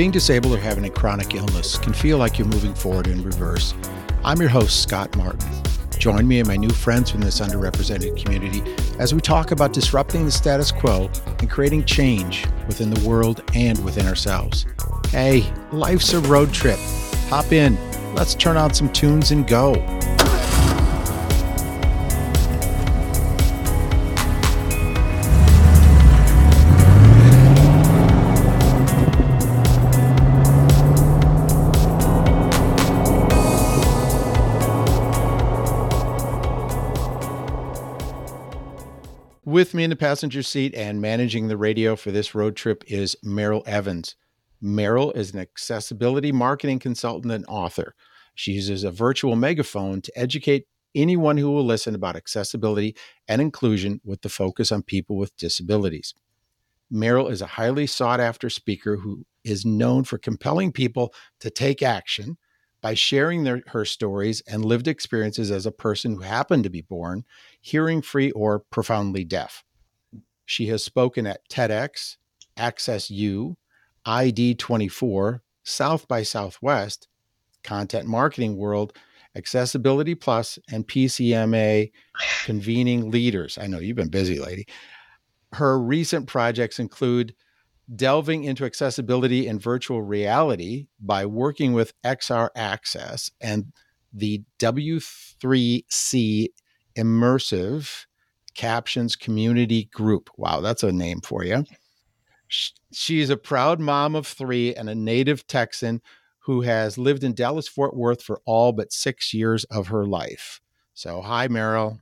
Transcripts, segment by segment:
Being disabled or having a chronic illness can feel like you're moving forward in reverse. I'm your host, Scott Martin. Join me and my new friends from this underrepresented community as we talk about disrupting the status quo and creating change within the world and within ourselves. Hey, life's a road trip. Hop in, let's turn on some tunes and go. With me in the passenger seat and managing the radio for this road trip is Meryl Evans. Meryl is an accessibility marketing consultant and author. She uses a virtual megaphone to educate anyone who will listen about accessibility and inclusion with the focus on people with disabilities. Meryl is a highly sought after speaker who is known for compelling people to take action by sharing their, her stories and lived experiences as a person who happened to be born hearing free or profoundly deaf. She has spoken at TEDx, Access U, ID24, South by Southwest, Content Marketing World, Accessibility Plus, and PCMA convening leaders. I know you've been busy, lady. Her recent projects include delving into accessibility and virtual reality by working with XR Access and the W3C Immersive Captions Community Group. Wow, that's a name for you. She's a proud mom of three and a native Texan who has lived in Dallas Fort Worth for all but six years of her life. So, hi, Meryl.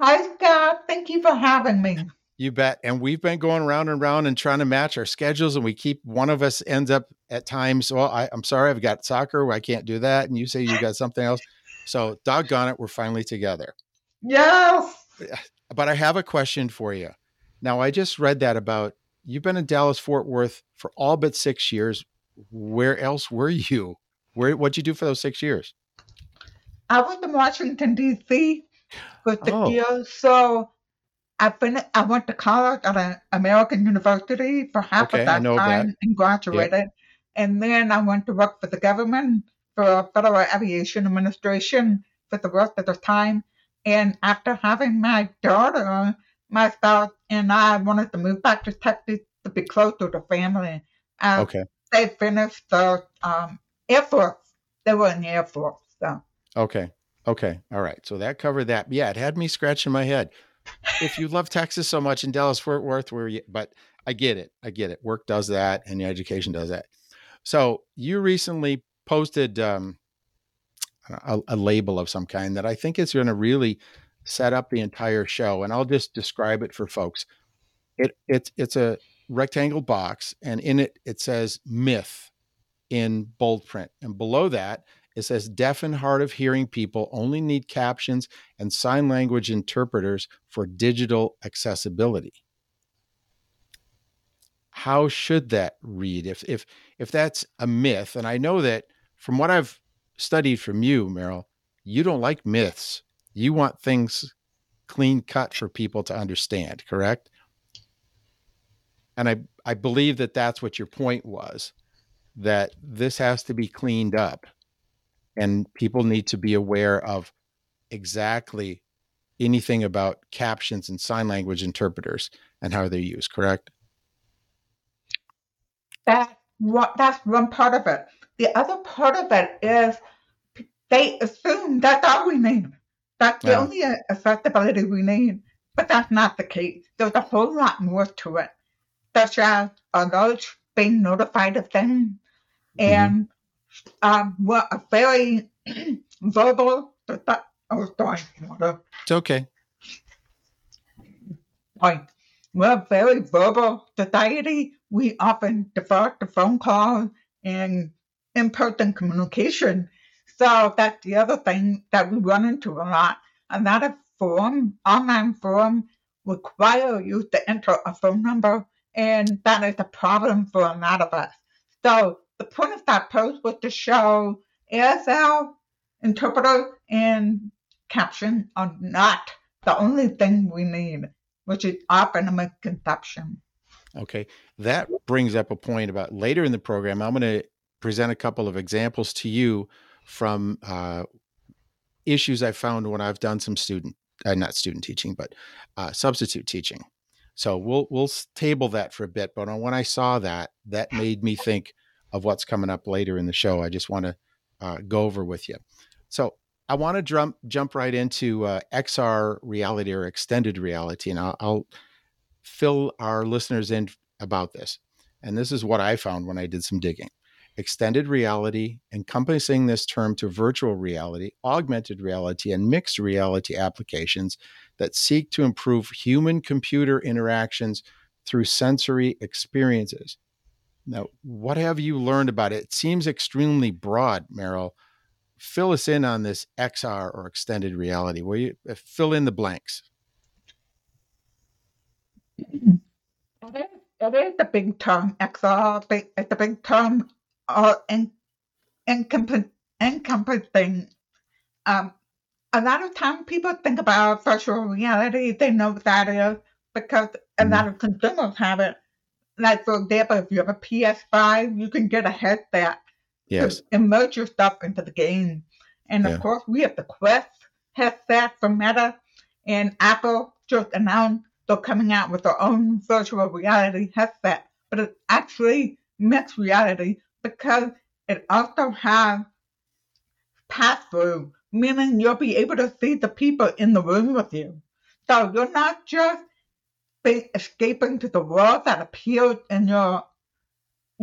Hi, Scott. Thank you for having me. You bet. And we've been going round and round and trying to match our schedules, and we keep one of us ends up at times. Well, I, am sorry, I've got soccer. I can't do that. And you say you got something else. So, doggone it, we're finally together. Yes. But I have a question for you. Now, I just read that about you've been in Dallas Fort Worth for all but six years. Where else were you? Where what'd you do for those six years? I was in Washington D.C. for six oh. years. So I've been. I went to college at an American university for half okay, of that time that. and graduated. Yep. And then I went to work for the government for Federal Aviation Administration for the rest of the time. And after having my daughter, my spouse and I wanted to move back to Texas to be closer to family. And okay. They finished the um, Air Force. They were in the Air Force. So. Okay. Okay. All right. So that covered that. Yeah, it had me scratching my head if you love Texas so much in Dallas Fort Worth, where you, but I get it. I get it. Work does that and education does that. So you recently posted um, a, a, label of some kind that I think is going to really set up the entire show. And I'll just describe it for folks. It, it's, it's a rectangle box and in it, it says myth in bold print. And below that, it says deaf and hard of hearing people only need captions and sign language interpreters for digital accessibility. How should that read? If if if that's a myth, and I know that from what I've studied from you, Meryl, you don't like myths. You want things clean cut for people to understand, correct? And I I believe that that's what your point was that this has to be cleaned up and people need to be aware of exactly anything about captions and sign language interpreters and how they're used correct that that's one part of it the other part of it is they assume that's all we need that's the yeah. only accessibility we need but that's not the case there's a whole lot more to it such as adults being notified of things mm-hmm. and um, were a very verbal. Oh, sorry. It's okay. Point. We're a very verbal society. We often defer to phone calls and in-person communication. So that's the other thing that we run into a lot. Another forum, online forum, require you to enter a phone number, and that is a problem for a lot of us. So the point of that post was to show ASL, interpreter, and caption are not the only thing we need, which is often a misconception. Okay. That brings up a point about later in the program. I'm going to present a couple of examples to you from uh, issues I found when I've done some student, uh, not student teaching, but uh, substitute teaching. So we'll we'll table that for a bit. But when I saw that, that made me think of what's coming up later in the show. I just want to uh, go over with you. So I want to jump jump right into uh, XR reality or extended reality, and I'll, I'll fill our listeners in about this. And this is what I found when I did some digging. Extended reality, encompassing this term to virtual reality, augmented reality, and mixed reality applications that seek to improve human computer interactions through sensory experiences. Now, what have you learned about it? It seems extremely broad, Meryl. Fill us in on this XR or extended reality. Will you uh, fill in the blanks? it is the big term XR, big, it's the big term uh, in, encompassing. Um, a lot of time people think about virtual reality, they know what that is because a lot of consumers have it. Like, for example, if you have a PS5, you can get a headset yes. to immerse yourself into the game. And of yeah. course, we have the Quest headset from Meta, and Apple just announced they're coming out with their own virtual reality headset, but it's actually mixed reality because it also has pass through, meaning you'll be able to see the people in the room with you. So you're not just escaping to the world that appears in your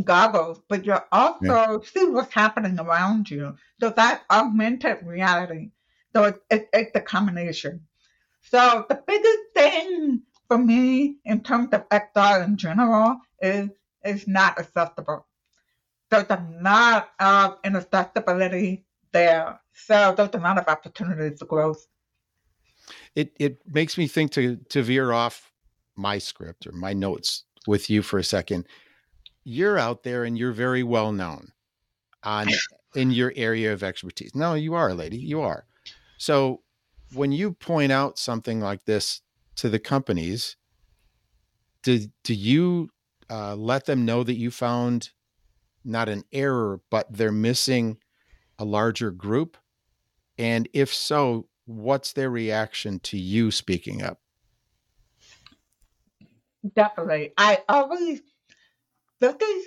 goggles, but you're also yeah. see what's happening around you. So that augmented reality. So it, it, it's a combination. So the biggest thing for me, in terms of XR in general, is is not accessible. There's a lot of inaccessibility there. So there's a lot of opportunities for growth. It it makes me think to to veer off my script or my notes with you for a second. You're out there and you're very well known on in your area of expertise. No, you are, lady. You are. So when you point out something like this to the companies, do do you uh, let them know that you found not an error, but they're missing a larger group? And if so, what's their reaction to you speaking up? Definitely. I always look at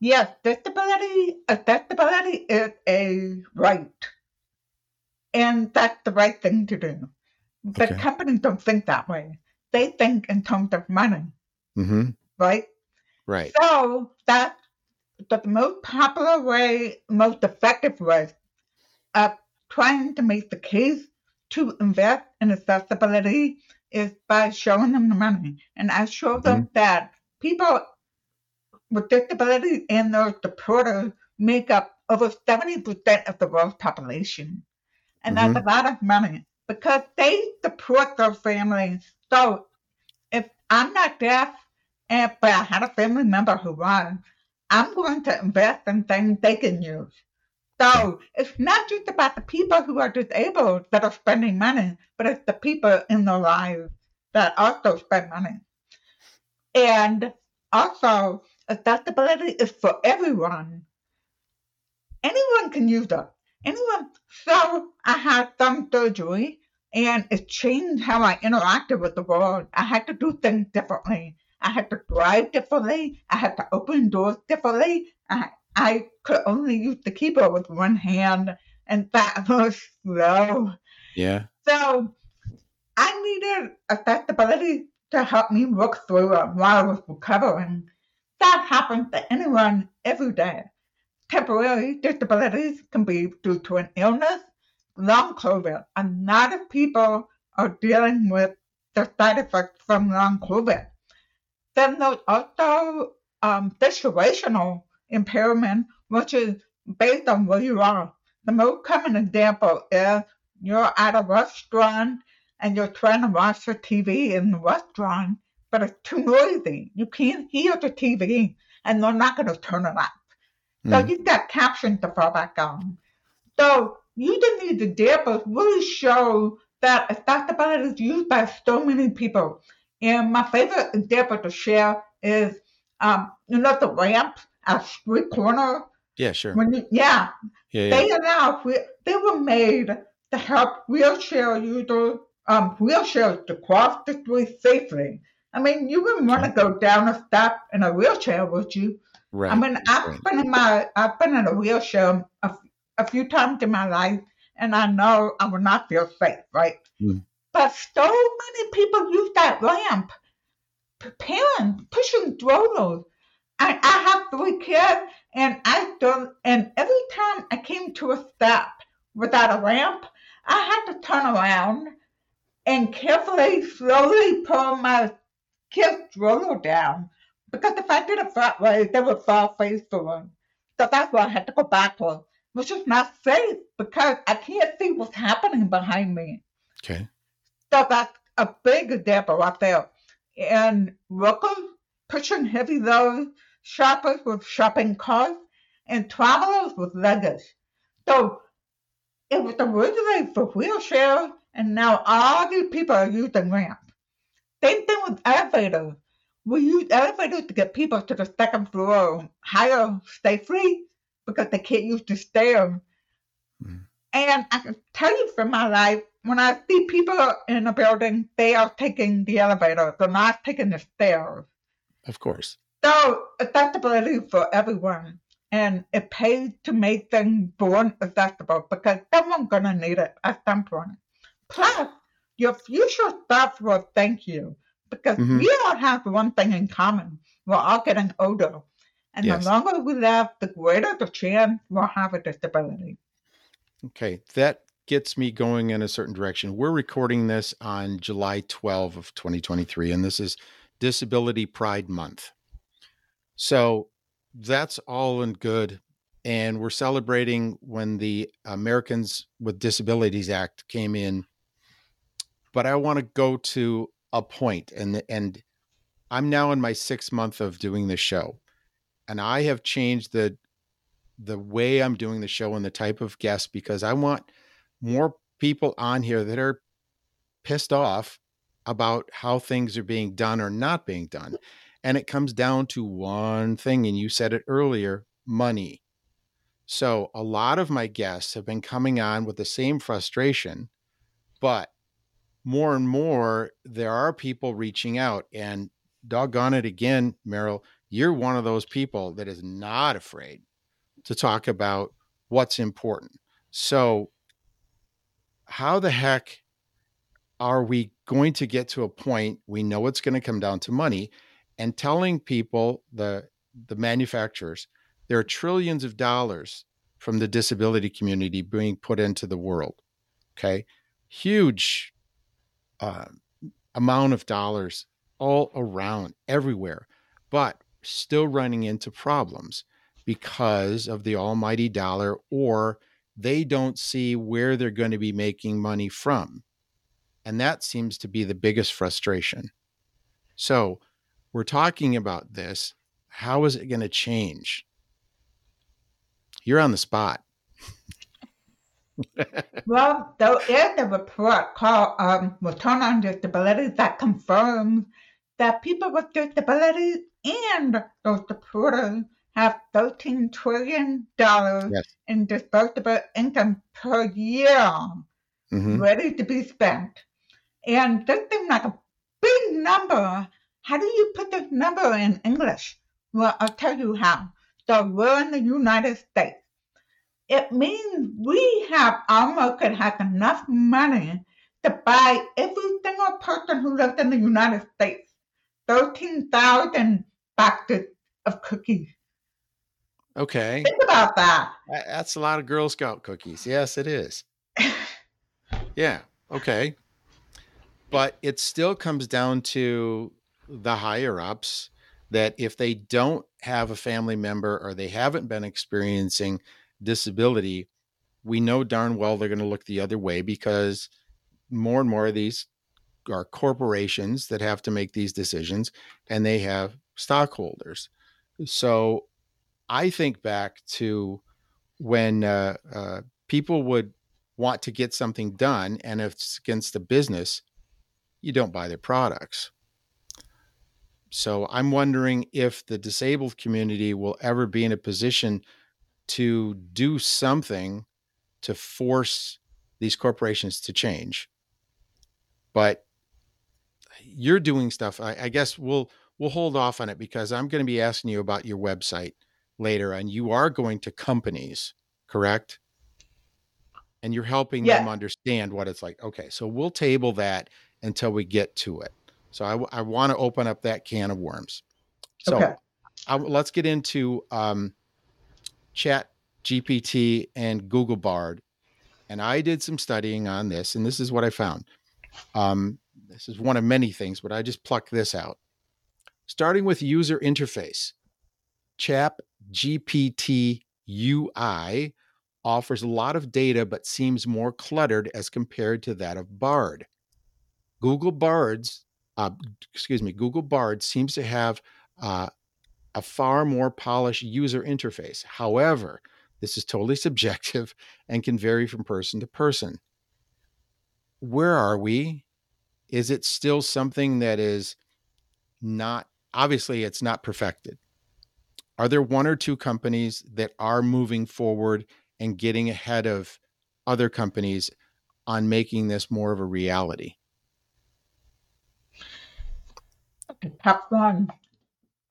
yes, disability accessibility is a right. And that's the right thing to do. But okay. companies don't think that way. They think in terms of money. Mm-hmm. Right? Right. So that the most popular way, most effective way of trying to make the case to invest in accessibility is by showing them the money. And I show them mm-hmm. that people with disabilities and their supporters make up over 70% of the world's population. And mm-hmm. that's a lot of money because they support their families. So if I'm not deaf, and but I had a family member who was, I'm going to invest in things they can use. So it's not just about the people who are disabled that are spending money, but it's the people in their lives that also spend money. And also, accessibility is for everyone. Anyone can use it. Anyone. So I had thumb surgery and it changed how I interacted with the world. I had to do things differently. I had to drive differently. I had to open doors differently. I, I could only use the keyboard with one hand, and that was slow. Yeah. So I needed accessibility to help me work through it while I was recovering. That happens to anyone every day. Temporary disabilities can be due to an illness, long COVID. A lot of people are dealing with the side effects from long COVID. Then there's also um, situational impairment, which is based on where you are. The most common example is you're at a restaurant and you're trying to watch the TV in the restaurant, but it's too noisy. You can't hear the TV, and they're not going to turn it up. So mm. you've got captions to fall back on. So you didn't need the but really show that accessibility is used by so many people. And my favorite example to share is, um, you know, the ramp at street corner. Yeah, sure. When you, yeah, Yeah, yeah. they allow they were made to help wheelchair users, um, wheelchairs to cross the street safely. I mean, you wouldn't want to go down a step in a wheelchair, would you? Right. I mean, I've right. been in my, I've been in a wheelchair a, a few times in my life, and I know I will not feel safe, right? Mm. But so many people use that ramp, preparing, pushing strollers. I, I have three kids, and I don't, and every time I came to a stop without a ramp, I had to turn around and carefully, slowly pull my kid's stroller down because if I did it that way, they would fall face forward. So that's why I had to go backward, which is not safe because I can't see what's happening behind me. Okay. So that's a big example right there. And workers pushing heavy loads, shoppers with shopping carts, and travelers with luggage. So it was originally for wheelchairs, and now all these people are using ramps. Same thing with elevators. We use elevators to get people to the second floor higher safely because they can't use the stairs. Mm. And I can tell you from my life, when I see people in a building, they are taking the elevator. They're not taking the stairs. Of course. So accessibility for everyone. And it pays to make things born accessible because someone's gonna need it at some point. Plus, your future staff will thank you because Mhm. we all have one thing in common. We're all getting older. And Yes. the longer we live, the greater the chance we'll have a disability. Okay. That gets me going in a certain direction. We're recording this on July 12 of 2023, and this is Disability Pride Month. So that's all and good. And we're celebrating when the Americans with Disabilities Act came in. But I want to go to a point, and and I'm now in my sixth month of doing the show, and I have changed the the way I'm doing the show and the type of guests because I want more people on here that are pissed off about how things are being done or not being done. And it comes down to one thing, and you said it earlier money. So a lot of my guests have been coming on with the same frustration, but more and more, there are people reaching out. And doggone it again, Meryl, you're one of those people that is not afraid to talk about what's important. So, how the heck are we going to get to a point we know it's going to come down to money and telling people the the manufacturers there are trillions of dollars from the disability community being put into the world okay? Huge uh, amount of dollars all around everywhere but still running into problems because of the almighty dollar or they don't see where they're going to be making money from. And that seems to be the biggest frustration. So we're talking about this. How is it going to change? You're on the spot. Well, there is a report called um, Return on Disability that confirms that people with disabilities and those supporters have $13 trillion Yes. in disposable income per year Mhm. ready to be spent. And this seems like a big number. How do you put this number in English? Well, I'll tell you how. So we're in the United States. It means we have our market has enough money to buy every single person who lives in the United States 13,000 boxes of cookies. Okay. Think about that. That's a lot of girl scout cookies. Yes it is. Yeah okay. But it still comes down to the higher ups that if they don't have a family member or they haven't been experiencing disability we know darn well they're going to look the other way because more and more of these are corporations that have to make these decisions and they have stockholders. So i think back to when uh, uh, people would want to get something done and if it's against the business you don't buy their products so I'm wondering if the disabled community will ever be in a position to do something to force these corporations to change. But you're doing stuff. I, I guess we'll we'll hold off on it because I'm going to be asking you about your website later, and you are going to companies, correct? And you're helping yeah. them understand what it's like. Okay, so we'll table that until we get to it. So I, I want to open up that can of worms. So okay. I, let's get into um, Chat GPT and Google Bard. And I did some studying on this, and this is what I found. Um, this is one of many things, but I just plucked this out. Starting with user interface, Chat GPT UI offers a lot of data, but seems more cluttered as compared to that of Bard. Google Bard's uh, excuse me, Google Bard seems to have uh, a far more polished user interface. However, this is totally subjective and can vary from person to person. Where are we? Is it still something that is not, obviously, it's not perfected? Are there one or two companies that are moving forward and getting ahead of other companies on making this more of a reality? tough one.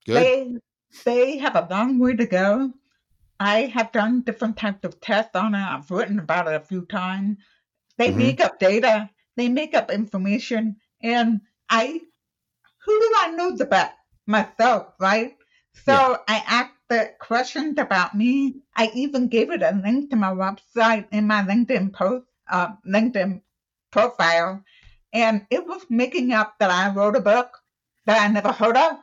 Good. They they have a long way to go. I have done different types of tests on it. I've written about it a few times. They mm-hmm. make up data. They make up information, and I, who do I know the best? Myself, right? So yeah. I asked the questions about me. I even gave it a link to my website in my LinkedIn post, uh, LinkedIn profile, and it was making up that I wrote a book that I never heard of.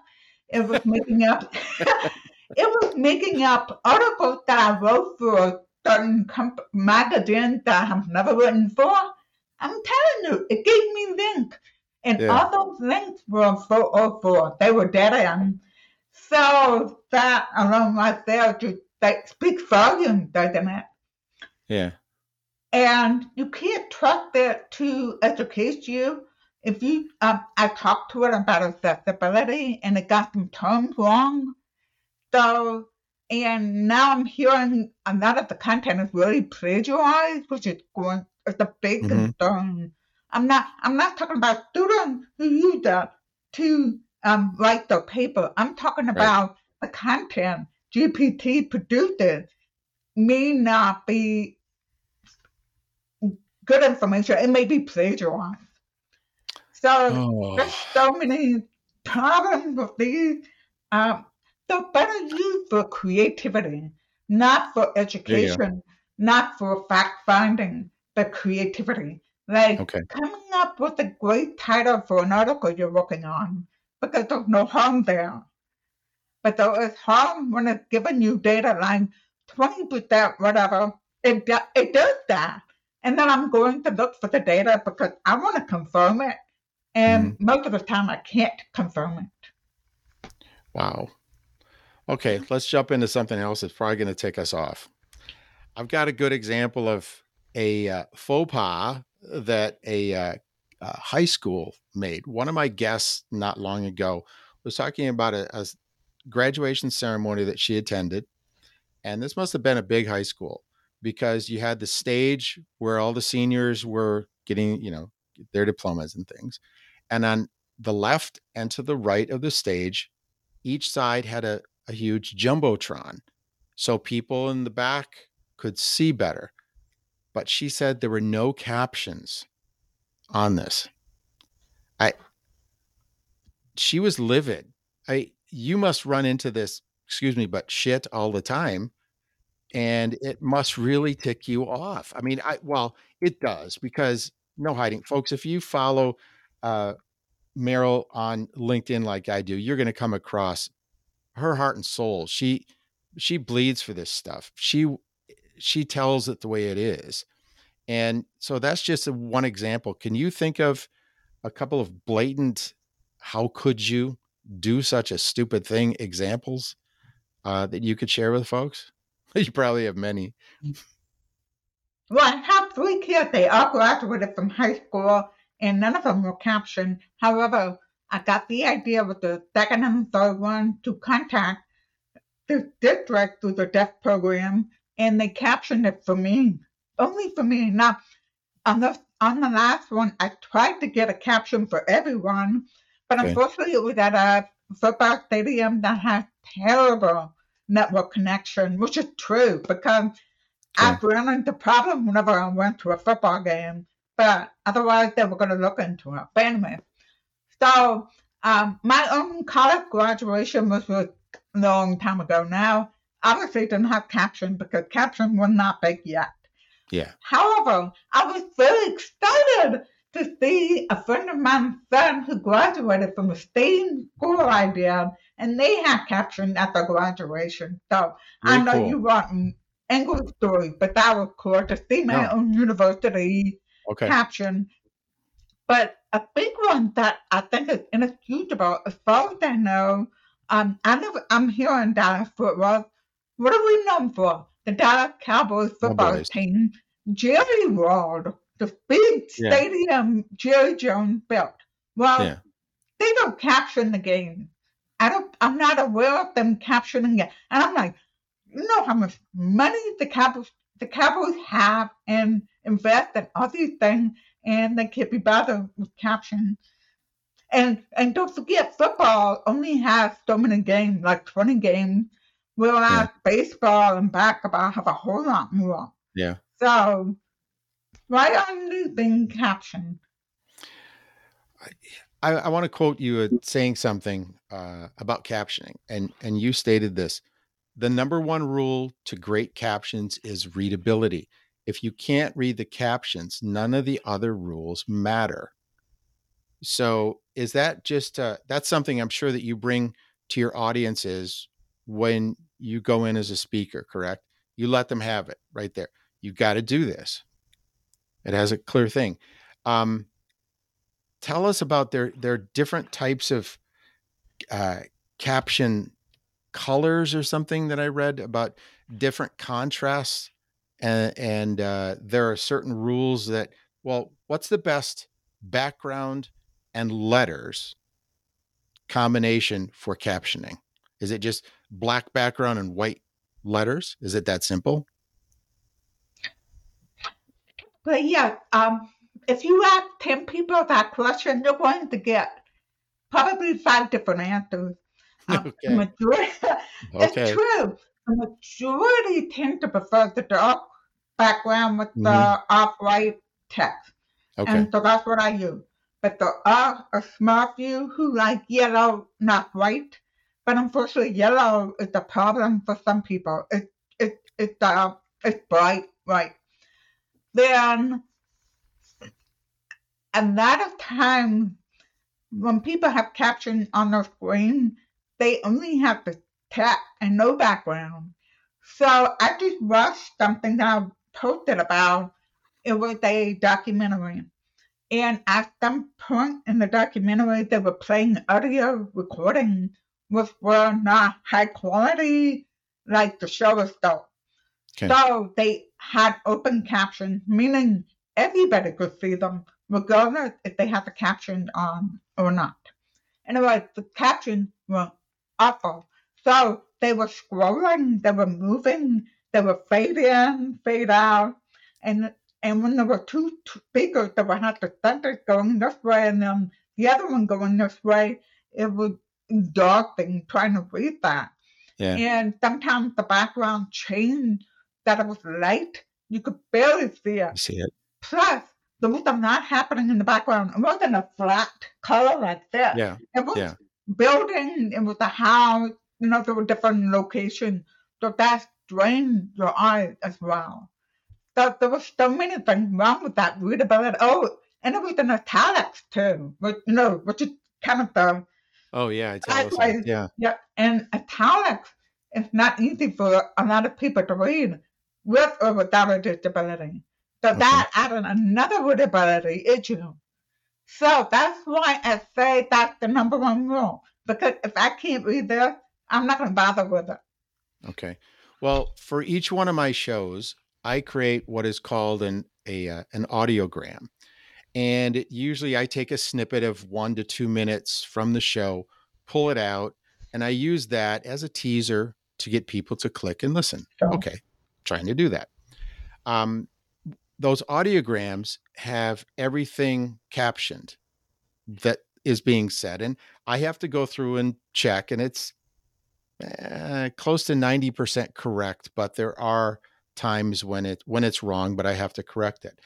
It was making up. it was making up articles that I wrote for a certain comp- magazine that I have never written for. I'm telling you, it gave me links. And yeah. all those links were 404. They were dead end. So that alone right there just that speaks volumes, doesn't it? Yeah. And you can't trust it to educate you if you, um, I talked to it about accessibility and it got some terms wrong. So, and now I'm hearing a lot of the content is really plagiarized, which is going, it's a big mm-hmm. concern. I'm not, I'm not talking about students who use that to um, write their paper. I'm talking about right. the content GPT produces may not be good information. It may be plagiarized. So oh. there's so many problems with these. Um, they're better used for creativity, not for education, not for fact finding, but creativity. Like okay. coming up with a great title for an article you're working on, because there's no harm there. But there is harm when it's giving you data like 20% whatever. It, it does that. And then I'm going to look for the data because I want to confirm it. And mm-hmm. most of the time, I can't confirm it. Wow. Okay, let's jump into something else that's probably going to take us off. I've got a good example of a uh, faux pas that a uh, uh, high school made. One of my guests not long ago was talking about a, a graduation ceremony that she attended. And this must have been a big high school because you had the stage where all the seniors were getting, you know, their diplomas and things. And on the left and to the right of the stage, each side had a, a huge jumbotron. So people in the back could see better. But she said there were no captions on this. I she was livid. I you must run into this, excuse me, but shit all the time. And it must really tick you off. I mean, I well, it does because no hiding. Folks, if you follow uh, Meryl on LinkedIn like I do, you're going to come across her heart and soul. She she bleeds for this stuff. She she tells it the way it is. And so that's just one example. Can you think of a couple of blatant how could you do such a stupid thing examples uh, that you could share with folks? you probably have many. Well, I have three kids. They all graduated from high school and none of them were captioned. However, I got the idea with the second and third one to contact the district through the deaf program, and they captioned it for me, only for me. Now, on the on the last one, I tried to get a caption for everyone, but okay. unfortunately, it was at a football stadium that has terrible network connection, which is true because I've run into problem whenever I went to a football game, but otherwise they were going to look into it. But anyway, so um, my own college graduation was a long time ago now. Obviously didn't have caption because caption was not big yet. Yeah. However, I was very excited to see a friend of mine's son who graduated from the same school I did, and they had caption at the graduation. So very I know cool. you want English story, but that was cool to see my own university okay. caption. But a big one that I think is inexcusable, as far as I know, um, I live, I'm here in Dallas Fort Worth. What are we known for? The Dallas Cowboys football Cowboys. team. Jerry World, the big stadium yeah. Jerry Jones built. Well, yeah. they don't caption the game. I don't. I'm not aware of them captioning it, and I'm like, you know how much money the Cowboys the Cowboys have and invest in all these things, and they can't be bothered with captions. And and don't forget, football only has so many games, like 20 games, whereas yeah. baseball and basketball have a whole lot more. Yeah. So why aren't these being captioned? I, I want to quote you saying something uh, about captioning, and and you stated this: the number one rule to great captions is readability. If you can't read the captions, none of the other rules matter. So, is that just uh, that's something I'm sure that you bring to your audiences when you go in as a speaker, correct? You let them have it right there. You got to do this. It has a clear thing. Um, tell us about their their different types of uh, caption colors or something that I read about different contrasts, and, and uh, there are certain rules that. Well, what's the best background and letters combination for captioning? Is it just black background and white letters? Is it that simple? But yeah, um, if you ask 10 people that question, you're going to get probably five different answers. Um, okay. Majority, it's okay. true. The majority tend to prefer the dark background with the mm-hmm. off-white text. Okay. And so that's what I use. But there are a small few who like yellow, not white. But unfortunately, yellow is the problem for some people. It, it, it, uh, it's bright, right? Then, a lot of times when people have captions on their screen, they only have the text and no background. So I just watched something that I posted about. It was a documentary. And at some point in the documentary, they were playing audio recording, which were not high quality like the show was though. Okay. So they had open captions, meaning everybody could see them, regardless if they had the caption on or not. Anyway, the captions were awful. So they were scrolling, they were moving, they were fade in, fade out, and and when there were two speakers that were had the center going this way and then the other one going this way, it was exhausting trying to read that. Yeah. And sometimes the background changed that it was light. You could barely see it. see it. Plus, there was not that happening in the background. It wasn't a flat color like that. Yeah. It was yeah building, it was a house, you know, there were different locations. So that strained your eyes as well. So there was so many things wrong with that readability. Oh, and it was in italics too, but you know, which is kind of the Oh yeah, italics. Yeah. Yeah. And italics is not easy for a lot of people to read with or without a disability. So okay. that added another readability issue. So that's why I say that's the number one rule. Because if I can't read this, I'm not going to bother with it. Okay. Well, for each one of my shows, I create what is called an a uh, an audiogram, And it, usually I take a snippet of one to two minutes from the show, pull it out, and I use that as a teaser to get people to click and listen. Sure. Okay, trying to do that. Um, those audiograms have everything captioned that is being said, and I have to go through and check, and it's eh, close to ninety percent correct. But there are times when it when it's wrong, but I have to correct it.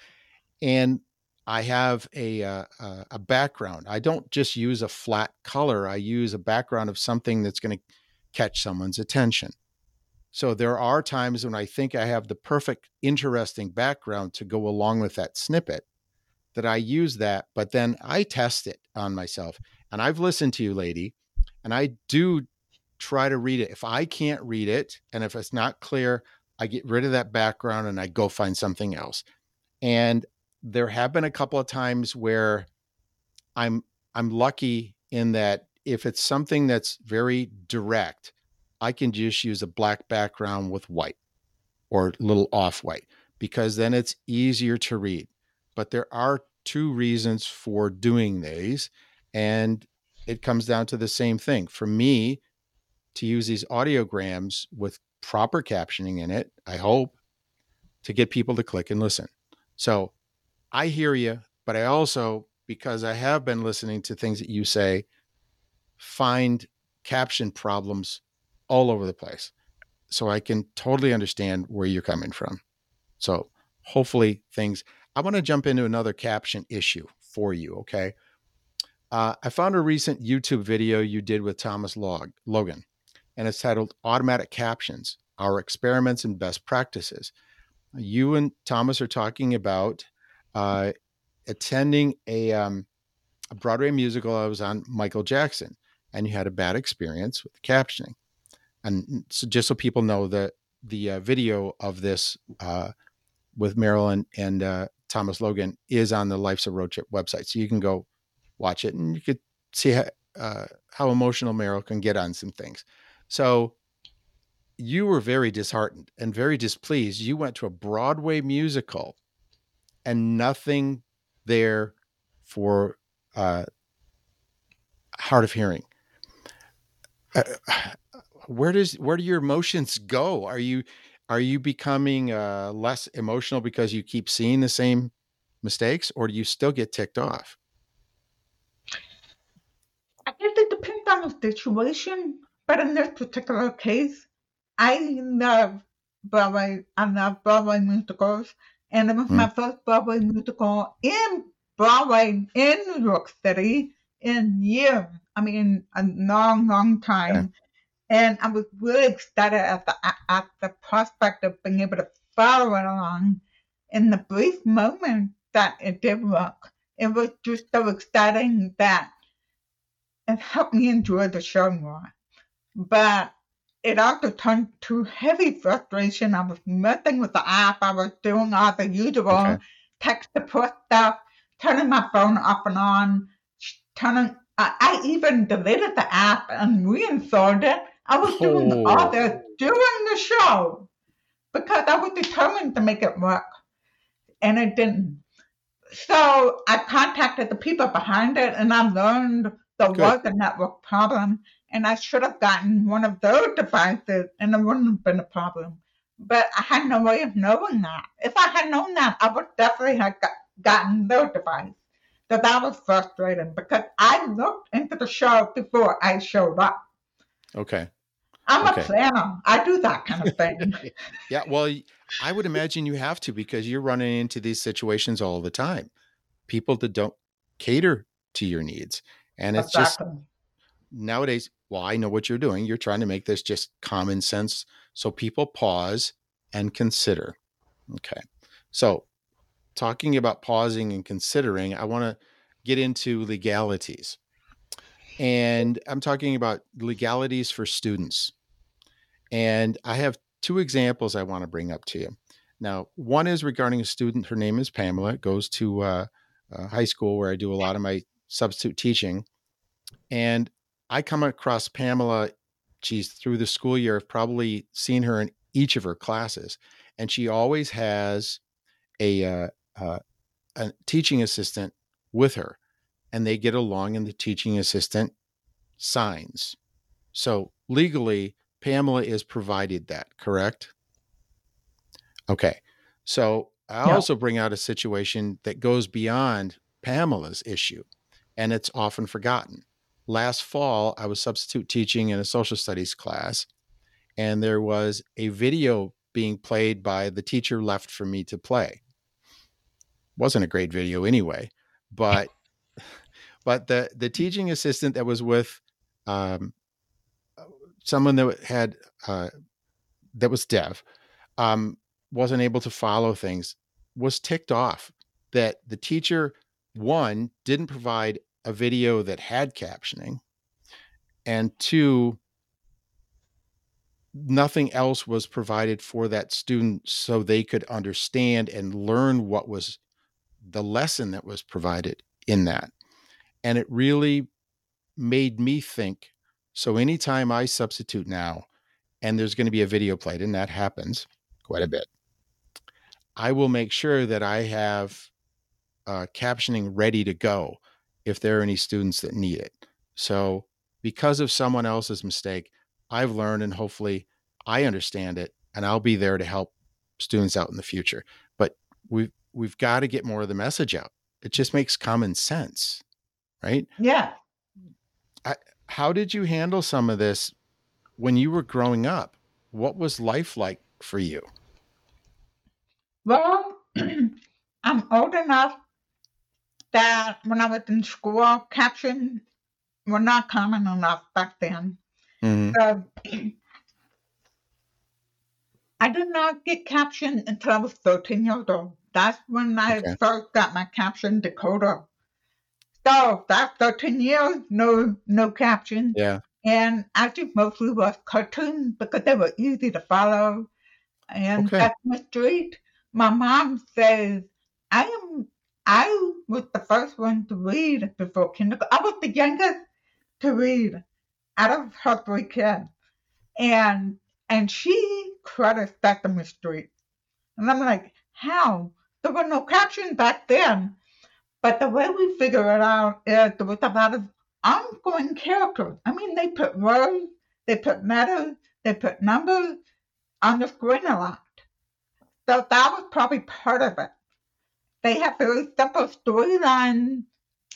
And I have a uh, a background. I don't just use a flat color. I use a background of something that's going to catch someone's attention. So there are times when I think I have the perfect, interesting background to go along with that snippet that I use that, but then I test it on myself. And I've listened to you, lady, and I do try to read it. If I can't read it and if it's not clear, I get rid of that background and I go find something else. And there have been a couple of times where I'm I'm lucky in that if it's something that's very direct, I can just use a black background with white or a little off white because then it's easier to read. But there are two reasons for doing these. And it comes down to the same thing. For me, to use these audiograms with proper captioning in it, I hope, to get people to click and listen. So I hear you, but I also, because I have been listening to things that you say, find caption problems all over the place. So I can totally understand where you're coming from. So hopefully things, I want to jump into another caption issue for you. Okay. Uh, I found a recent YouTube video you did with Thomas Log, Logan, and it's titled Automatic Captions Our Experiments and Best Practices. You and Thomas are talking about uh, attending a, um, a Broadway musical. I was on Michael Jackson, and you had a bad experience with the captioning. And so, just so people know, the the uh, video of this uh, with Marilyn and uh, Thomas Logan is on the Life's a Road Trip website, so you can go watch it and you could see how, uh, how emotional Meryl can get on some things. So you were very disheartened and very displeased. You went to a Broadway musical and nothing there for uh, hard of hearing. Uh, where does where do your emotions go? Are you are you becoming uh, less emotional because you keep seeing the same mistakes, or do you still get ticked off? I guess it depends on the situation, but in this particular case, I love Broadway. I love Broadway musicals, and it was mm. my first Broadway musical in Broadway in New York City in years. I mean, a long, long time. And I was really excited at the, at the prospect of being able to follow it along. In the brief moment that it did work, it was just so exciting that it helped me enjoy the show more. But it also turned to heavy frustration. I was messing with the app. I was doing all the usual okay. tech support stuff, turning my phone off and on, turning. I, I even deleted the app and reinstalled it. I was doing oh. all this during the show because I was determined to make it work, and it didn't. So I contacted the people behind it, and I learned there Good. was a network problem and I should have gotten one of those devices and it wouldn't have been a problem. But I had no way of knowing that. If I had known that, I would definitely have got, gotten those devices. So that was frustrating because I looked into the show before I showed up. Okay. I'm okay. a planner. I do that kind of thing. yeah, well, I would imagine you have to because you're running into these situations all the time. People that don't cater to your needs. And it's exactly. just nowadays well, I know what you're doing. You're trying to make this just common sense so people pause and consider. Okay. So, talking about pausing and considering, I want to get into legalities. And I'm talking about legalities for students. And I have two examples I want to bring up to you. Now, one is regarding a student. Her name is Pamela, goes to uh, uh, high school where I do a lot of my substitute teaching. And I come across Pamela, she's through the school year. I've probably seen her in each of her classes, and she always has a, uh, uh, a teaching assistant with her and they get along and the teaching assistant signs. So legally, Pamela is provided that, correct? Okay. So I yeah. also bring out a situation that goes beyond Pamela's issue, and it's often forgotten. Last fall, I was substitute teaching in a social studies class, and there was a video being played by the teacher left for me to play. Wasn't a great video anyway, but but the the teaching assistant that was with um, someone that had uh, that was deaf um, wasn't able to follow things was ticked off that the teacher one didn't provide a video that had captioning and two nothing else was provided for that student so they could understand and learn what was the lesson that was provided in that. And it really made me think so anytime i substitute now and there's going to be a video played and that happens quite a bit I will make sure that I have uh, captioning ready to go if there are any students that need it. So, because of someone else's mistake, I've learned and hopefully I understand it and I'll be there to help students out in the future. But we've we've got to get more of the message out. It just makes common sense, right? Yeah. I, how did you handle some of this when you were growing up? What was life like for you? Well, I'm old enough that when I was in school, captions were not common enough back then. Mm-hmm. So I did not get captioned until I was 13 years old. That's when I okay. first got my caption decoder. So that's 13 years, no no caption. Yeah. And I just mostly was cartoons because they were easy to follow. And okay. that's my street my mom says I am I was the first one to read before kindergarten. I was the youngest to read out of her three kids. And and she credits Sesame Street. And I'm like, how? There were no captions back then. But the way we figure it out is there was a lot of ongoing characters. I mean, they put words, they put letters, they put numbers on the screen a lot. So that was probably part of it. They have very simple storylines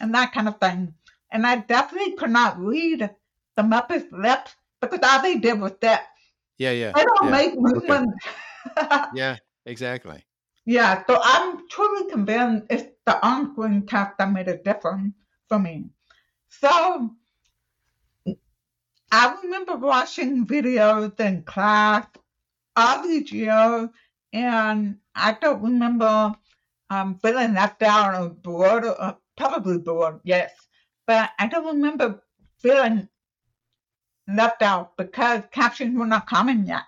and that kind of thing. And I definitely could not read the Muppets lips because all they did was that. Yeah, yeah. They don't yeah. make movement. Okay. yeah, exactly. Yeah, so I'm truly convinced it's the on-screen cast that made a difference for me. So I remember watching videos in class all these years and I don't remember um, feeling left out or bored, or, uh, probably bored, yes. But I don't remember feeling left out because captions were not common yet.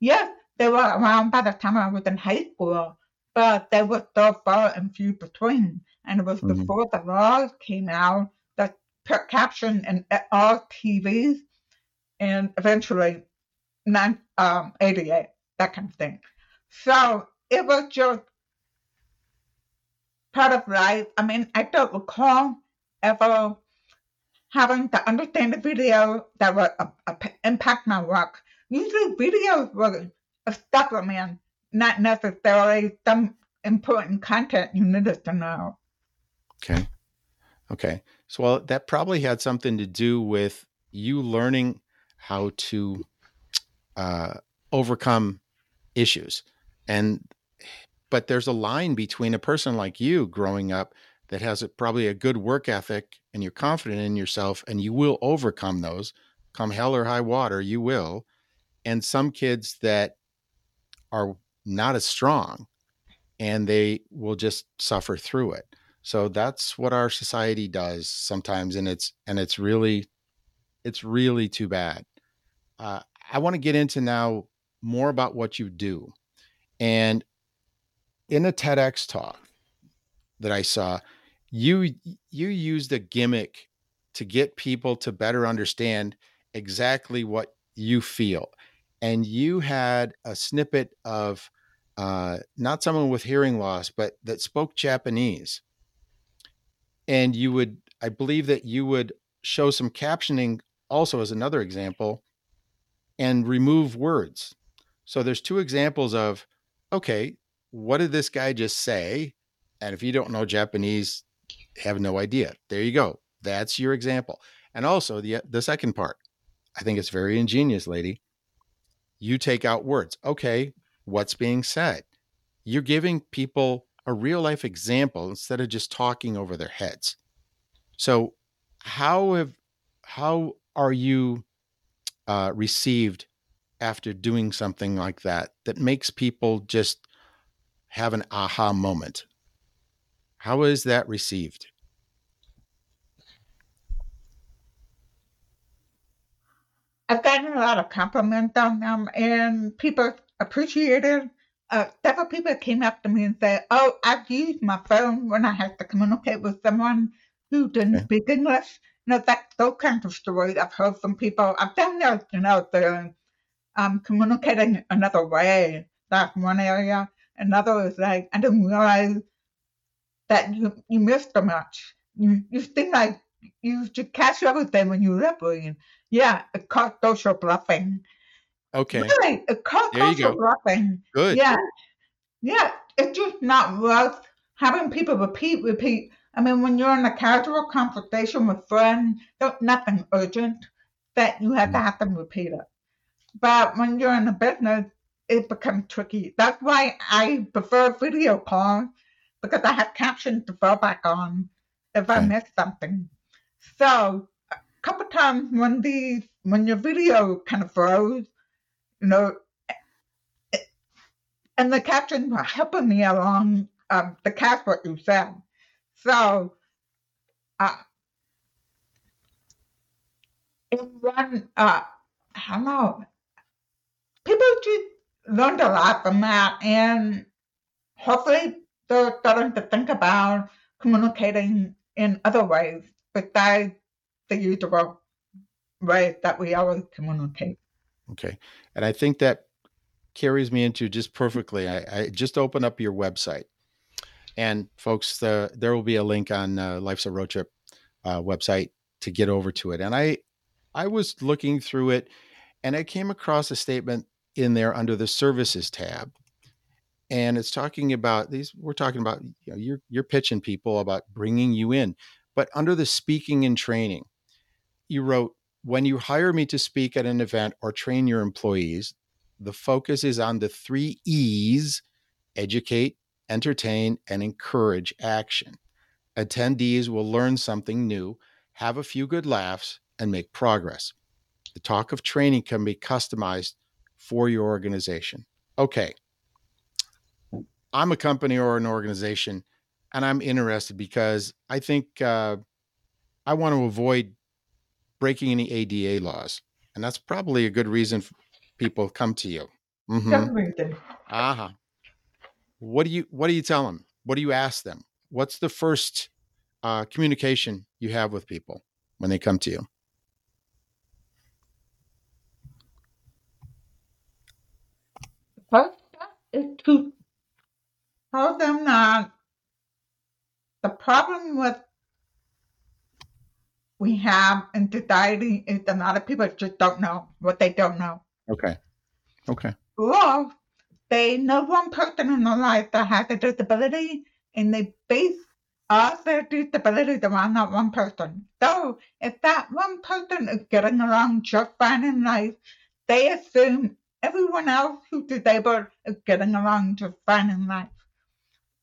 Yes, they were around by the time I was in high school, but they were so far and few between. And it was mm-hmm. before the laws came out that put caption in all TVs and eventually 9, um, 88, that kind of thing. So it was just part of life. I mean, I don't recall ever having to understand a video that would uh, uh, impact my work. Usually, videos were a supplement, not necessarily some important content you needed to know. Okay. Okay. So, well, that probably had something to do with you learning how to uh, overcome issues and but there's a line between a person like you growing up that has a, probably a good work ethic and you're confident in yourself and you will overcome those come hell or high water you will and some kids that are not as strong and they will just suffer through it. So that's what our society does sometimes and it's and it's really it's really too bad. Uh, i want to get into now more about what you do. And in a TEDx talk that I saw, you you used a gimmick to get people to better understand exactly what you feel. And you had a snippet of uh, not someone with hearing loss, but that spoke Japanese. and you would i believe that you would show some captioning also as another example and remove words so there's two examples of okay what did this guy just say? And if you don't know japanese have no idea. There you go. That's your example. And also the the second part i think it's very ingenious lady. You take out words. Okay what's being said? You're giving people a real life example instead of just talking over their heads. So, how have how are you uh, received after doing something like that that makes people just have an aha moment? How is that received? I've gotten a lot of compliments on them, and people appreciate it uh, several people came up to me and said, "Oh, I've used my phone when I have to communicate with someone who didn't okay. speak English." You know, that those kinds of stories I've heard from people. I've done those, you know, the um, communicating another way. That's one area. Another is like I didn't realize that you you missed so much. You you think like you should catch everything when you're listening. Yeah, called social bluffing. Okay. Really, a cultural dropping. Good. Yeah. Yeah. It's just not worth having people repeat, repeat. I mean, when you're in a casual conversation with friends, there's nothing urgent that you have mm. to have them repeat it. But when you're in a business, it becomes tricky. That's why I prefer video calls because I have captions to fall back on if I miss something. So a couple times when the when your video kind of froze, you know, and the captions were helping me along um, the cast what you said. So, uh, in one, uh, I don't know, people just learned a lot from that, and hopefully they're starting to think about communicating in other ways besides the usual way that we always communicate. Okay. And I think that carries me into just perfectly. I, I just open up your website. And folks, the, there will be a link on uh, Life's a Road Trip uh, website to get over to it. And I, I was looking through it, and I came across a statement in there under the Services tab, and it's talking about these. We're talking about you know you're you're pitching people about bringing you in, but under the speaking and training, you wrote when you hire me to speak at an event or train your employees, the focus is on the three E's educate, entertain, and encourage action. Attendees will learn something new, have a few good laughs, and make progress. The talk of training can be customized for your organization. Okay. I'm a company or an organization, and I'm interested because I think uh, I want to avoid breaking any ADA laws. And that's probably a good reason people come to you. Mm-hmm. Uh-huh. What do you what do you tell them? What do you ask them? What's the first uh, communication you have with people when they come to you? First is to tell them that the problem with we have in society is a lot of people just don't know what they don't know. Okay. Okay. Or they know one person in their life that has a disability and they base all their disabilities around that one person. So if that one person is getting along just fine in life, they assume everyone else who's disabled is getting along just fine in life.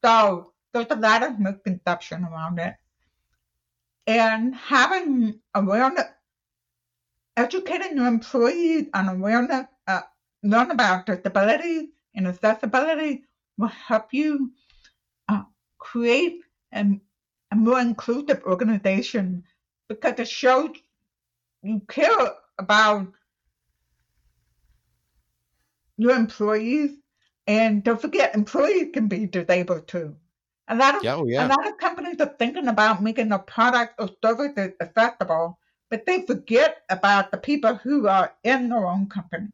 So there's a lot of misconception around it and having awareness, educating your employees on awareness, uh, learn about disability and accessibility will help you uh, create a more inclusive organization because it shows you care about your employees. And don't forget, employees can be disabled too. A lot of oh, yeah. a lot of companies are thinking about making their product or service accessible, but they forget about the people who are in their own company.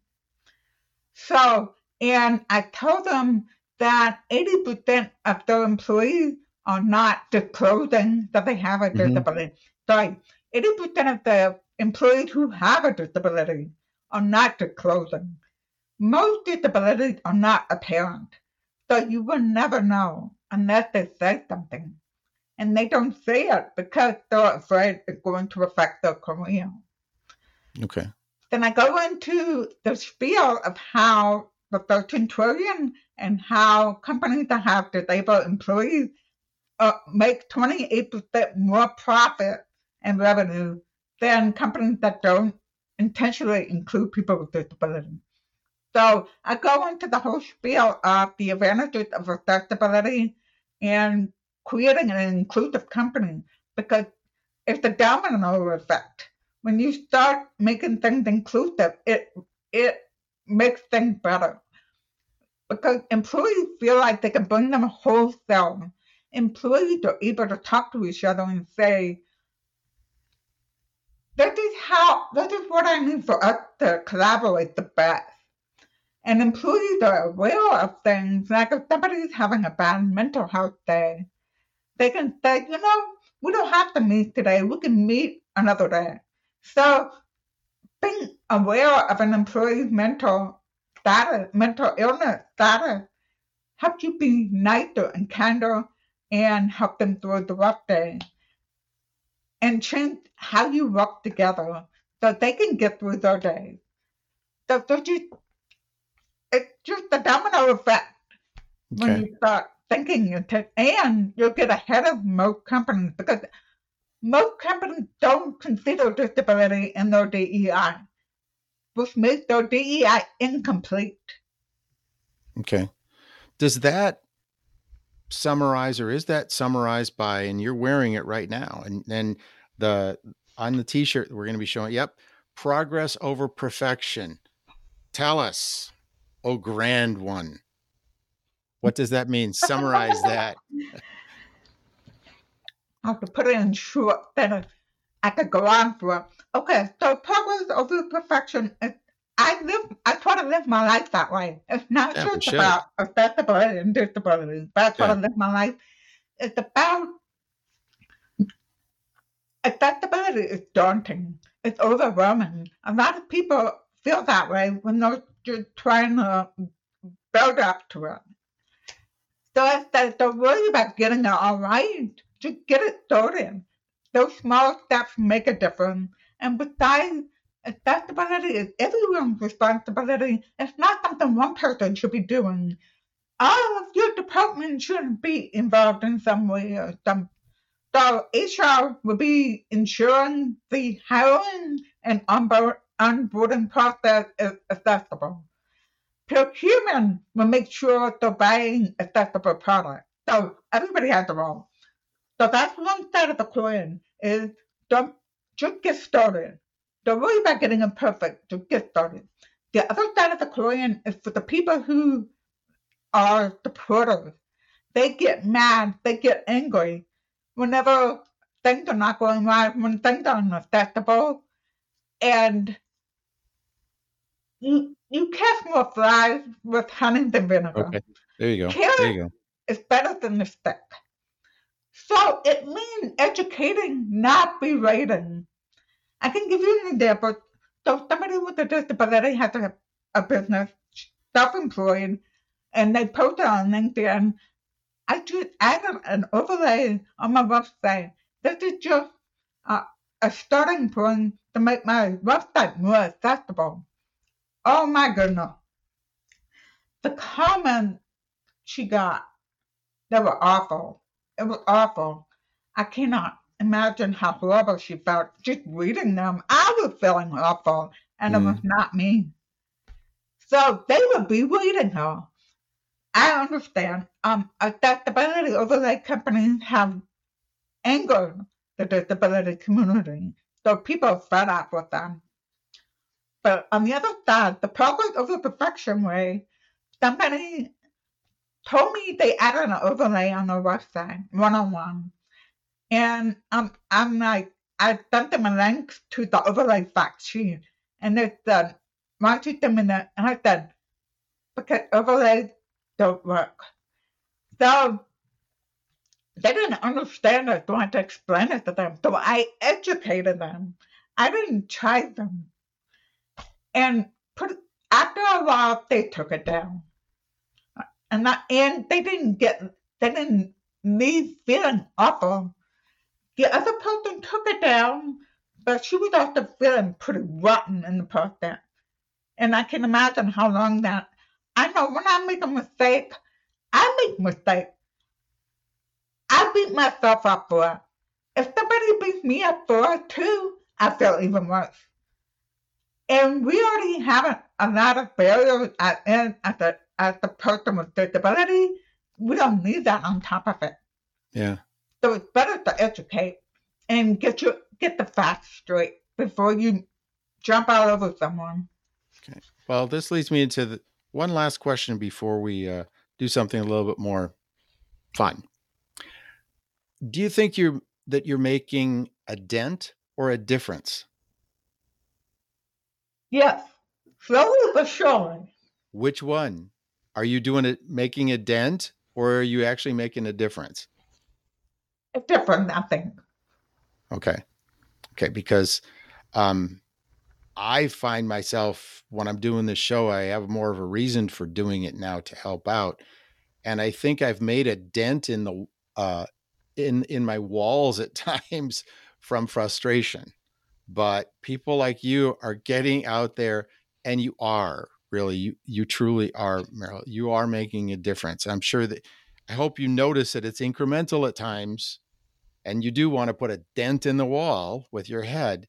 So, and I told them that 80% of their employees are not disclosing that they have a Mhm. disability. Sorry, 80% of the employees who have a disability are not disclosing. Most disabilities are not apparent, so you will never know unless they say something. And they don't say it because they're afraid it's going to affect their career. Okay. Then I go into the spiel of how the 13 trillion and how companies that have disabled employees uh, make 28% more profit and revenue than companies that don't intentionally include people with disabilities. So I go into the whole spiel of the advantages of accessibility and creating an inclusive company because it's the domino effect. When you start making things inclusive, it it makes things better. Because employees feel like they can bring them a whole self. Employees are able to talk to each other and say, this is how this is what I need for us to collaborate the best. And employees are aware of things like if somebody's having a bad mental health day, they can say, you know, we don't have to meet today. We can meet another day. So being aware of an employee's mental status, mental illness status, helps you be nicer and kinder and help them through the rough day. And change how you work together so they can get through their day. So, so just, it's just the domino effect when you start thinking and you'll get ahead of most companies because most companies don't consider disability in their DEI, which makes their DEI incomplete. Okay. Does that summarize or is that summarized by and you're wearing it right now and then the on the t-shirt we're going to be showing yep progress over perfection tell us oh grand one what does that mean summarize that I have to put it in short, then I could go on for it. Okay, so progress over perfection. I live, I try to live my life that way. It's not Yeah, just about accessibility and disability. That's how I Yeah. live my life. It's about accessibility is daunting. It's overwhelming. A lot of people feel that way when they're just trying to build up to it. So if they- they're about getting it all right, just get it started. Those small steps make a difference. And besides, accessibility is everyone's responsibility. It's not something one person should be doing. All of your department should be involved in some way or some. So HR will be ensuring the hiring and onboard, onboarding process is accessible. Procurement will make sure they're buying accessible products. So everybody has a role. So that's one side of the coin is don't just get started. Don't worry about getting it perfect. Just get started. The other side of the coin is for the people who are the supporters. They get mad, they get angry whenever things are not going right, when things are unacceptable, and you you catch more flies with honey than vinegar okay there you go Carrot there you go is better than the stick. So it means educating, not berating. I can give you an example. So somebody with a disability has a, a business, self-employed, and they post it on LinkedIn. I just added an overlay on my website. This is just a, a starting point to make my website more accessible. Oh my goodness. The comment she got they were awful. It was awful. I cannot imagine how horrible she felt just reading them. I was feeling awful, and it was not me. So they would be reading her. I understand. Um, accessibility overlay companies have angered the disability community, so people are fed up with them. But on the other side, the progress of the perfection way, somebody told me they added an overlay on their website, one on one. And um, I'm like, I sent them a link to the overlay fact sheet. And they said, why you send me that? And I said, because overlays don't work. So they didn't understand it, so I had to explain it to them. So I educated them. I didn't try them. And put, after a while, they took it down. And, I, and they didn't get, they didn't leave feeling awful. The other person took it down, but she was also feeling pretty rotten in the process. And I can imagine how long that. I know when I make a mistake, I make mistakes. I beat myself up for it. If somebody beats me up for it too, I feel even worse. And we already have a lot of barriers at, in, at the as the person with disability. We don't need that on top of it. Yeah. So it's better to educate and get your get the facts straight before you jump all over someone. Okay. Well, this leads me into the, one last question before we uh, do something a little bit more fun. Do you think you're that you're making a dent or a difference? Yes, slowly but surely. Which one? Are you doing it making a dent or are you actually making a difference? A different, I think. Okay. Okay, because um I find myself when I'm doing this show, I have more of a reason for doing it now to help out. And I think I've made a dent in the uh in in my walls at times from frustration. But people like you are getting out there and you are really you you truly are Meryl. You are making a difference. I'm sure that I hope you notice that it's incremental at times and you do want to put a dent in the wall with your head,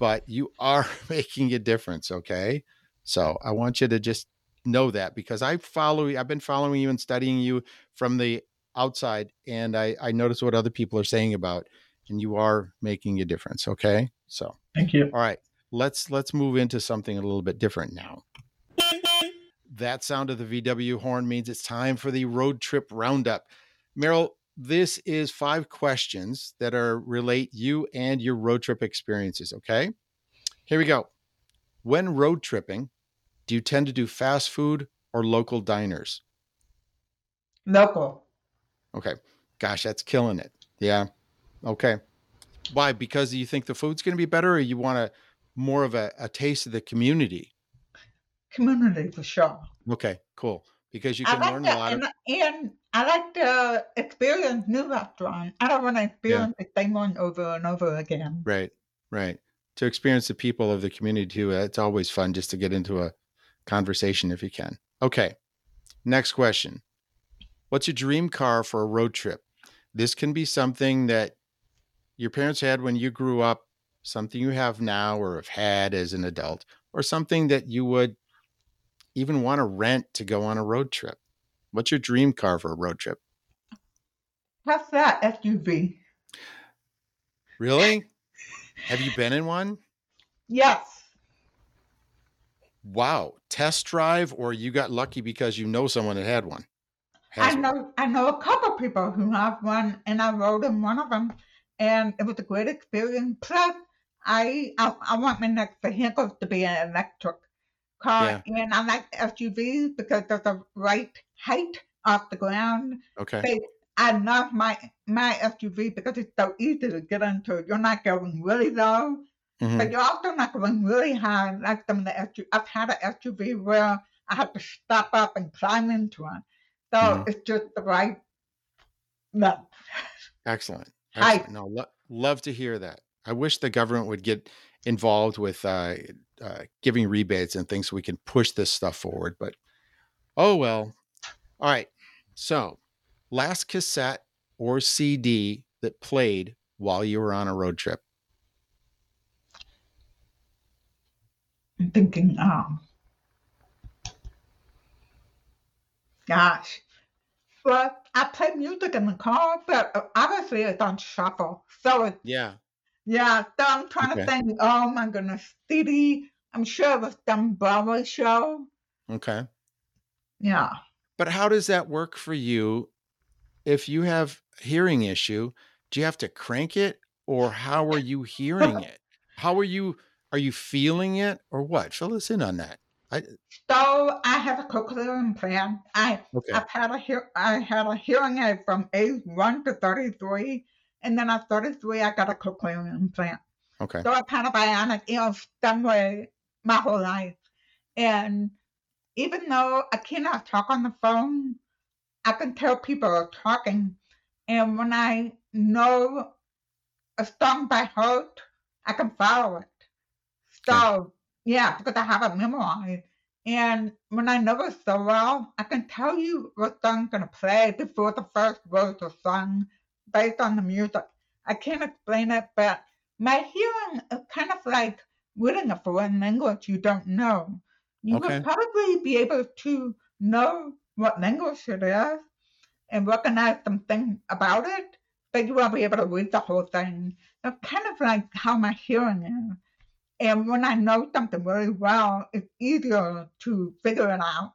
but you are making a difference, okay? So, I want you to just know that because I follow I've been following you and studying you from the outside and I, I notice what other people are saying about and you are making a difference okay so thank you all right let's let's move into something a little bit different now that sound of the vw horn means it's time for the road trip roundup meryl this is five questions that are relate you and your road trip experiences okay here we go when road tripping do you tend to do fast food or local diners local Okay. Gosh, that's killing it. Yeah. Okay. Why? Because you think the food's going to be better, or you want a more of a, a taste of the community? Community for sure. Okay, cool. Because you can like learn to, a lot. And, of, and I like to experience new restaurants. I don't want to experience yeah. the same one over and over again. Right, right. To experience the people of the community too. Uh, it's always fun just to get into a conversation if you can. Okay. Next question. What's your dream car for a road trip? This can be something that your parents had when you grew up, something you have now or have had as an adult, or something that you would even want to rent to go on a road trip. What's your dream car for a road trip? What's that SUV? Really? have you been in one? Yes. Wow. Test drive, or you got lucky because you know someone that had one? I know I know a couple people who have one, and I rode in one of them, and it was a great experience. Plus, I I, I want my next vehicle to be an electric car, yeah. and I like SUVs because they're the right height off the ground. Okay. They, I love my my SUV because it's so easy to get into. You're not going really low, mm-hmm. but you're also not going really high like some of the SUV. I've had an SUV where I had to stop up and climb into it. So mm-hmm. it's just the right no. Excellent. Excellent. No, lo- love to hear that. I wish the government would get involved with uh, uh, giving rebates and things so we can push this stuff forward. But oh well. All right. So, last cassette or CD that played while you were on a road trip. I'm thinking, um, gosh, well, I play music in the car, but uh, obviously it's on shuffle. So it's, yeah. Yeah. So I'm trying okay. to think, oh my goodness, CD. I'm sure it was some Broadway show. Okay. Yeah. But how does that work for you if you have hearing issue? Do you have to crank it or how are you hearing it? How are you are you feeling it or what? Fill us in on that. I, So I have a cochlear implant. I okay. I've had a hear I had a hearing aid from age one to thirty three, and then at thirty three I got a cochlear implant. Okay. So I've had a bionic ear stem way my whole life, and even though I cannot talk on the phone, I can tell people are talking, and when I know a song by heart, I can follow it. So yeah, because I have it memorized. And when I know it so well, I can tell you what song's gonna play before the first words are sung based on the music. I can't explain it, but my hearing is kind of like reading a foreign language you don't know. You Okay. would probably be able to know what language it is and recognize something about it, but you won't be able to read the whole thing. It's kind of like how my hearing is. And when I know something really well, it's easier to figure it out.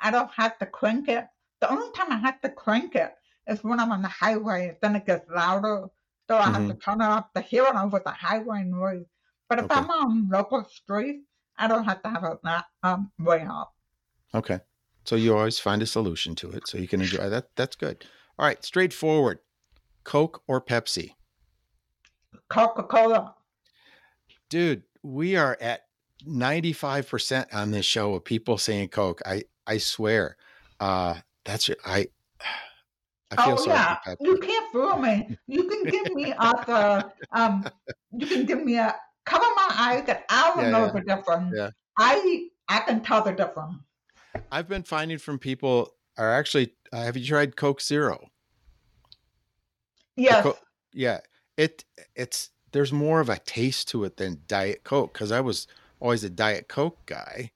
I don't have to crank it. The only time I have to crank it is when I'm on the highway, then it gets louder. So I have to turn it up to hear it over the highway noise. But if Okay. I'm on local streets, I don't have to have it that um, way up. Okay. So you always find a solution to it so you can enjoy that. That's good. All right. Straightforward. Coke or Pepsi? Coca-Cola. Dude, we are at 95% on this show of people saying Coke. I, I swear. Uh, that's I, I feel oh sorry yeah, you can't fool me. You can give me a the um, you can give me a cover my eyes that I will Yeah, know yeah, the difference. yeah. I I can tell the difference. I've been finding from people are actually, uh, have you tried Coke Zero? Yes, Co- yeah, it it's there's more of a taste to it than Diet Coke because I was always a Diet Coke guy,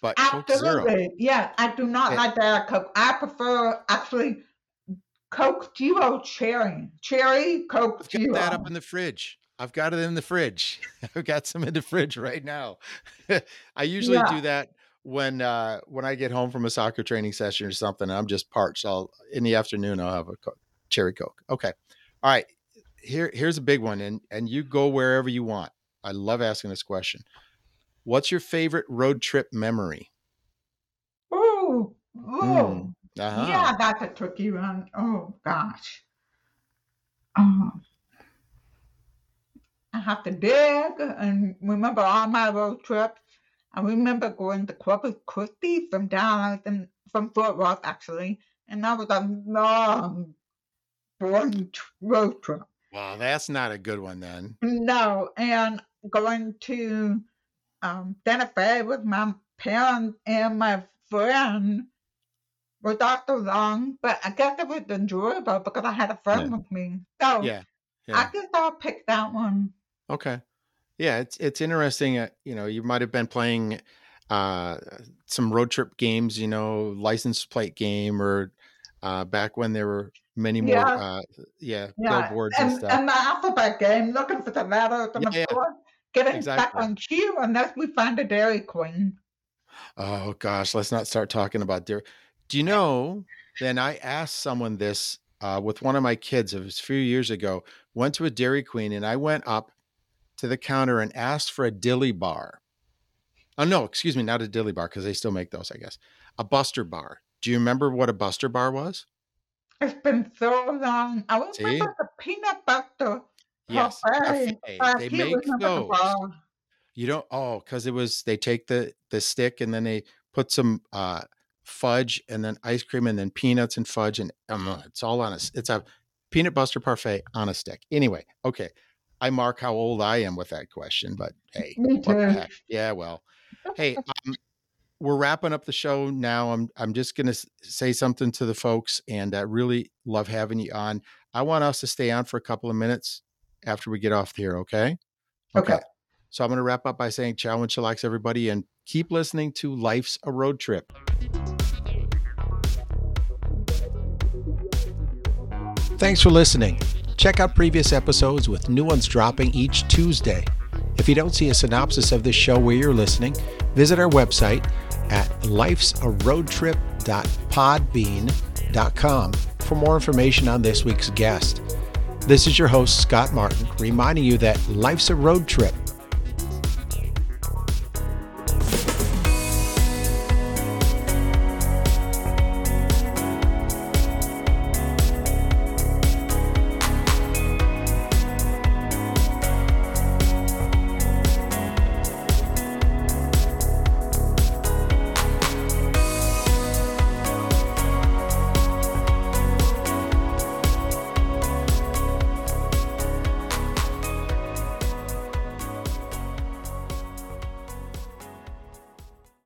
but Coke Zero, absolutely. Yeah, I do not Yeah. like Diet Coke. I prefer actually Coke Zero Cherry. Cherry Coke I've got Zero. that up in the fridge. I've got it in the fridge. I've got some in the fridge right now. I usually Yeah. do that when uh when I get home from a soccer training session or something. I'm just parched. I'll in the afternoon I'll have a cherry coke. Okay, all right. Here here's a big one, and and you go wherever you want. I love asking this question. What's your favorite road trip memory? Ooh. Mm, Uh-huh. Yeah, that's a tricky one. Oh gosh. Um, I have to dig and remember all my road trips. I remember going to Corpus Christi from Dallas and from Fort Worth actually, and that was a long, boring road trip. Well, that's not a good one then. No, and going to um, Santa Fe with my parents and my friend was also long, but I guess it was enjoyable because I had a friend Yeah. with me. So Yeah. I Yeah. guess I'll pick that one. Okay. Yeah, it's it's interesting. Uh, you know, you might have been playing uh, some road trip games. You know, license plate game, or uh, back when there were many more. Yeah. Uh, yeah, Yeah, billboards and and, stuff. and the alphabet game, looking for the letters and Yeah, of yeah. course getting Exactly. on cue unless we find a Dairy Queen. Oh gosh, let's not start talking about dairy. Do you know? Then I asked someone this uh, with one of my kids. It was a few years ago. Went to a Dairy Queen, and I went up to the counter and asked for a dilly bar. Oh no, excuse me, not a dilly bar because they still make those, I guess. A Buster bar. Do you remember what a Buster bar was? It's been so long. I was See? remember the peanut butter Yes, parfait, parfait. They make remember the those. You don't. Oh, because it was they take the the stick and then they put some uh, fudge and then ice cream and then peanuts and fudge and um, it's all on a. It's a peanut butter parfait on a stick. Anyway, okay. I mark how old I am with that question, but hey, Me too. Yeah, well, hey, um, we're wrapping up the show now. I'm I'm just gonna say something to the folks, and I really love having you on. I want us to stay on for a couple of minutes after we get off here. Okay. Okay. So I'm going to wrap up by saying ciao and chillax, everybody, and keep listening to Life's a Road Trip. Thanks for listening. Check out previous episodes with new ones dropping each Tuesday. If you don't see a synopsis of this show where you're listening, visit our website at lifesaroadtrip.podbean.com for more information on this week's guest. This is your host, Scott Martin, reminding you that life's a road trip